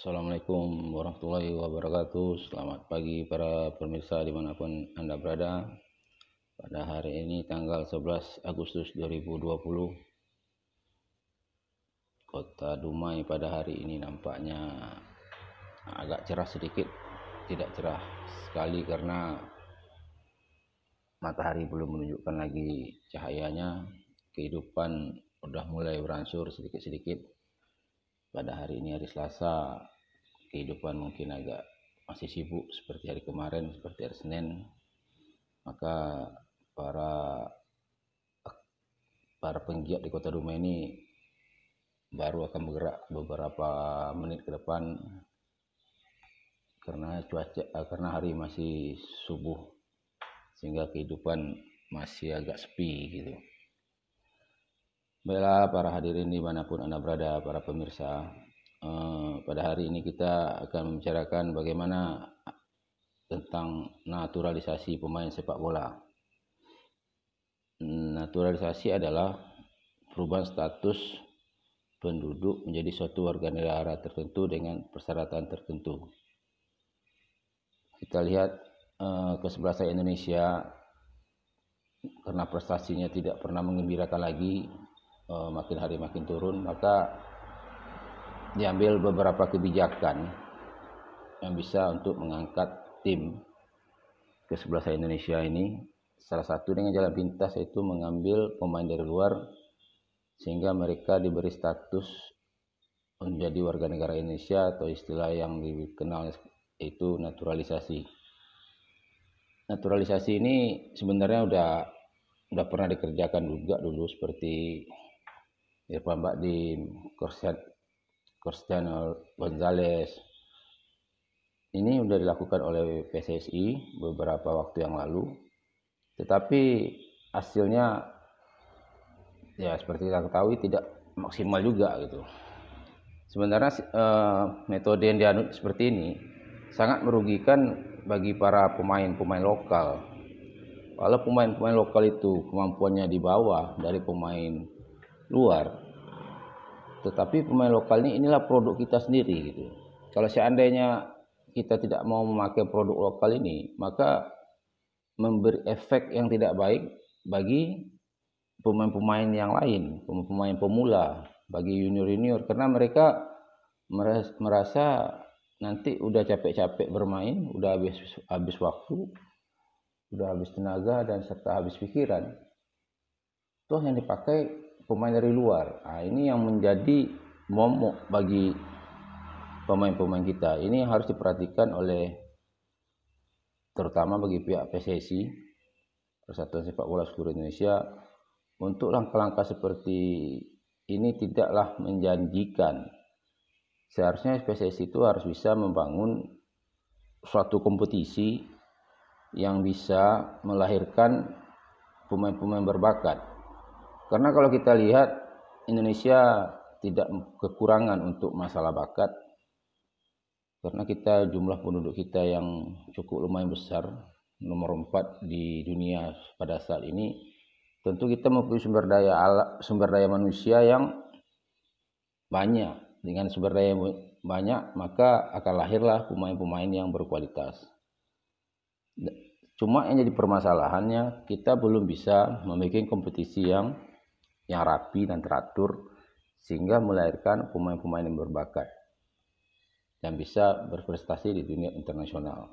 Assalamualaikum warahmatullahi wabarakatuh. Selamat pagi para pemirsa di mana pun Anda berada. Pada hari ini tanggal 11 Agustus 2020 Kota Dumai pada hari ini nampaknya agak cerah sedikit. Tidak cerah sekali karena matahari belum menunjukkan lagi cahayanya. Kehidupan sudah mulai beransur sedikit-sedikit pada hari ini hari Selasa kehidupan mungkin agak masih sibuk seperti hari kemarin seperti hari Senin maka para para penggiat di kota Dumai ini baru akan bergerak beberapa menit ke depan karena cuaca karena hari masih subuh sehingga kehidupan masih agak sepi gitu. Baiklah para hadirin di mana pun Anda berada, para pemirsa. Uh, pada hari ini kita akan membicarakan bagaimana tentang naturalisasi pemain sepak bola. Naturalisasi adalah perubahan status penduduk menjadi suatu warga negara tertentu dengan persyaratan tertentu. Kita lihat uh, kesebelasan Indonesia karena prestasinya tidak pernah mengembirakan lagi uh, makin hari makin turun maka diambil beberapa kebijakan yang bisa untuk mengangkat tim kesebelasan Indonesia ini salah satu dengan jalan pintas yaitu mengambil pemain dari luar sehingga mereka diberi status menjadi warga negara Indonesia atau istilah yang dikenal itu naturalisasi. Naturalisasi ini sebenarnya udah udah pernah dikerjakan juga dulu seperti Irfan Bakdim, Cristiano Gonzalez. Ini sudah dilakukan oleh PSSI beberapa waktu yang lalu. Tetapi hasilnya ya seperti kita ketahui tidak maksimal juga gitu. Sebenarnya eh, metode yang dianut seperti ini sangat merugikan bagi para pemain-pemain lokal. Kalau pemain-pemain lokal itu kemampuannya di bawah dari pemain luar. Tetapi pemain lokal ini inilah produk kita sendiri gitu. Kalau seandainya kita tidak mau memakai produk lokal ini maka memberi efek yang tidak baik bagi pemain-pemain yang lain pemain pemula bagi junior-junior. Karena mereka merasa nanti udah capek-capek bermain udah habis habis waktu udah habis tenaga dan serta habis pikiran toh yang dipakai pemain dari luar. Nah, ini yang menjadi momok bagi pemain-pemain kita. Ini yang harus diperhatikan oleh terutama bagi pihak PSSI Persatuan Sepak Bola Seluruh Indonesia untuk langkah-langkah seperti ini tidaklah menjanjikan. Seharusnya PSSI itu harus bisa membangun suatu kompetisi yang bisa melahirkan pemain-pemain berbakat karena kalau kita lihat Indonesia tidak kekurangan untuk masalah bakat. Karena kita jumlah penduduk kita yang cukup lumayan besar, nomor 4 di dunia pada saat ini, tentu kita mempunyai sumber daya alat, sumber daya manusia yang banyak. Dengan sumber daya banyak, maka akan lahirlah pemain-pemain yang berkualitas. Cuma yang jadi permasalahannya, kita belum bisa membuat kompetisi yang yang rapi dan teratur sehingga melahirkan pemain-pemain yang berbakat yang bisa berprestasi di dunia internasional.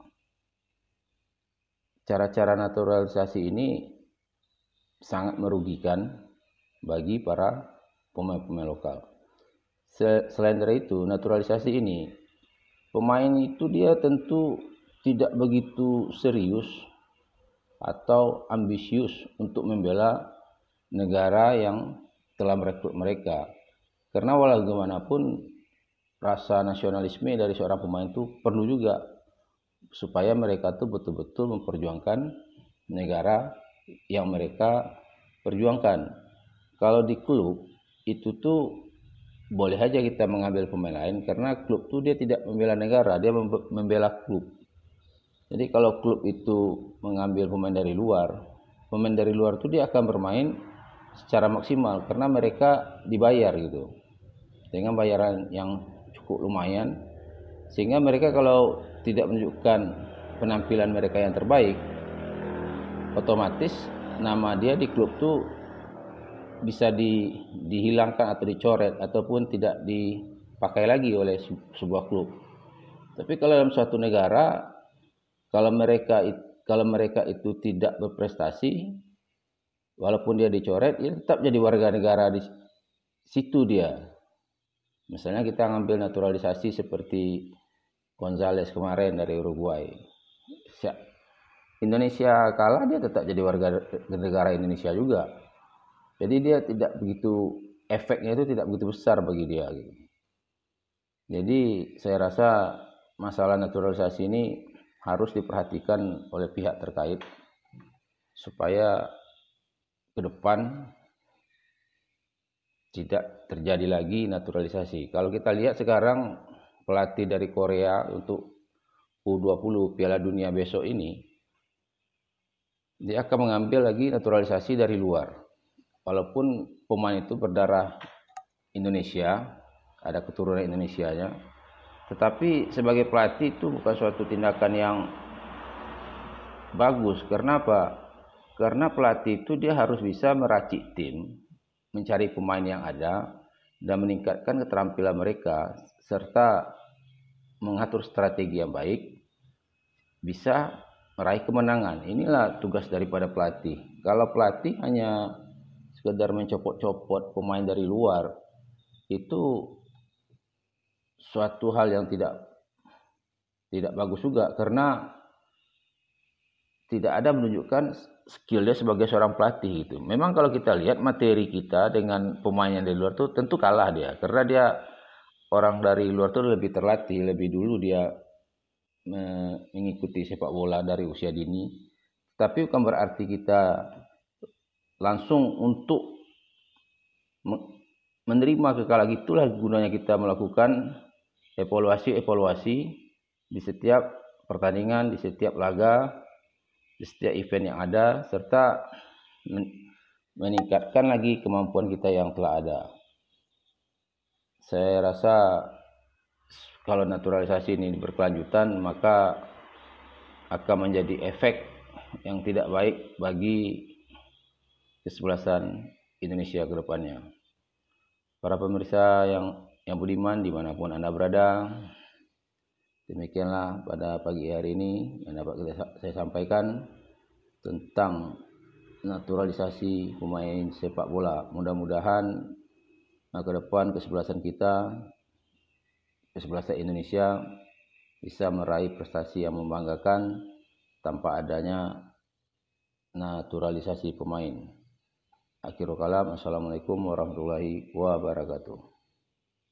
Cara-cara naturalisasi ini sangat merugikan bagi para pemain-pemain lokal. Selain dari itu, naturalisasi ini pemain itu dia tentu tidak begitu serius atau ambisius untuk membela negara yang telah merekrut mereka. Karena walau rasa nasionalisme dari seorang pemain itu perlu juga supaya mereka tuh betul-betul memperjuangkan negara yang mereka perjuangkan. Kalau di klub itu tuh boleh aja kita mengambil pemain lain karena klub tuh dia tidak membela negara, dia membela klub. Jadi kalau klub itu mengambil pemain dari luar, pemain dari luar tuh dia akan bermain secara maksimal karena mereka dibayar gitu dengan bayaran yang cukup lumayan Sehingga mereka kalau tidak menunjukkan penampilan mereka yang terbaik, otomatis nama dia di klub tuh bisa di, dihilangkan atau dicoret ataupun tidak dipakai lagi oleh sebuah klub. Tapi kalau dalam suatu negara, kalau mereka kalau mereka itu tidak berprestasi, walaupun dia dicoret, ya tetap jadi warga negara di situ dia. Misalnya kita ngambil naturalisasi seperti Gonzales kemarin dari Uruguay. Indonesia kalah dia tetap jadi warga negara Indonesia juga. Jadi dia tidak begitu efeknya itu tidak begitu besar bagi dia. Jadi saya rasa masalah naturalisasi ini harus diperhatikan oleh pihak terkait supaya ke depan tidak terjadi lagi naturalisasi. Kalau kita lihat sekarang pelatih dari Korea untuk U20 Piala Dunia besok ini dia akan mengambil lagi naturalisasi dari luar. Walaupun pemain itu berdarah Indonesia, ada keturunan Indonesia-nya, tetapi sebagai pelatih itu bukan suatu tindakan yang bagus. Karena apa? Karena pelatih itu dia harus bisa meracik tim, mencari pemain yang ada, dan meningkatkan keterampilan mereka, serta mengatur strategi yang baik, bisa meraih kemenangan. Inilah tugas daripada pelatih. Kalau pelatih hanya sekedar mencopot-copot pemain dari luar, itu suatu hal yang tidak tidak bagus juga karena tidak ada menunjukkan skill dia sebagai seorang pelatih itu. Memang kalau kita lihat materi kita dengan pemain yang dari luar tuh tentu kalah dia karena dia orang dari luar tuh lebih terlatih, lebih dulu dia mengikuti sepak bola dari usia dini. Tapi bukan berarti kita langsung untuk menerima kekalahan itulah gunanya kita melakukan evaluasi-evaluasi di setiap pertandingan, di setiap laga, di setiap event yang ada, serta meningkatkan lagi kemampuan kita yang telah ada. Saya rasa kalau naturalisasi ini berkelanjutan, maka akan menjadi efek yang tidak baik bagi kesebelasan Indonesia ke depannya. Para pemirsa yang yang budiman di mana pun Anda berada. Demikianlah pada pagi hari ini yang dapat saya sampaikan tentang naturalisasi pemain sepak bola. Mudah-mudahan ke depan kesebelasan kita, kesebelasan Indonesia bisa meraih prestasi yang membanggakan tanpa adanya naturalisasi pemain. Akhirul kalam. Assalamualaikum warahmatullahi wabarakatuh.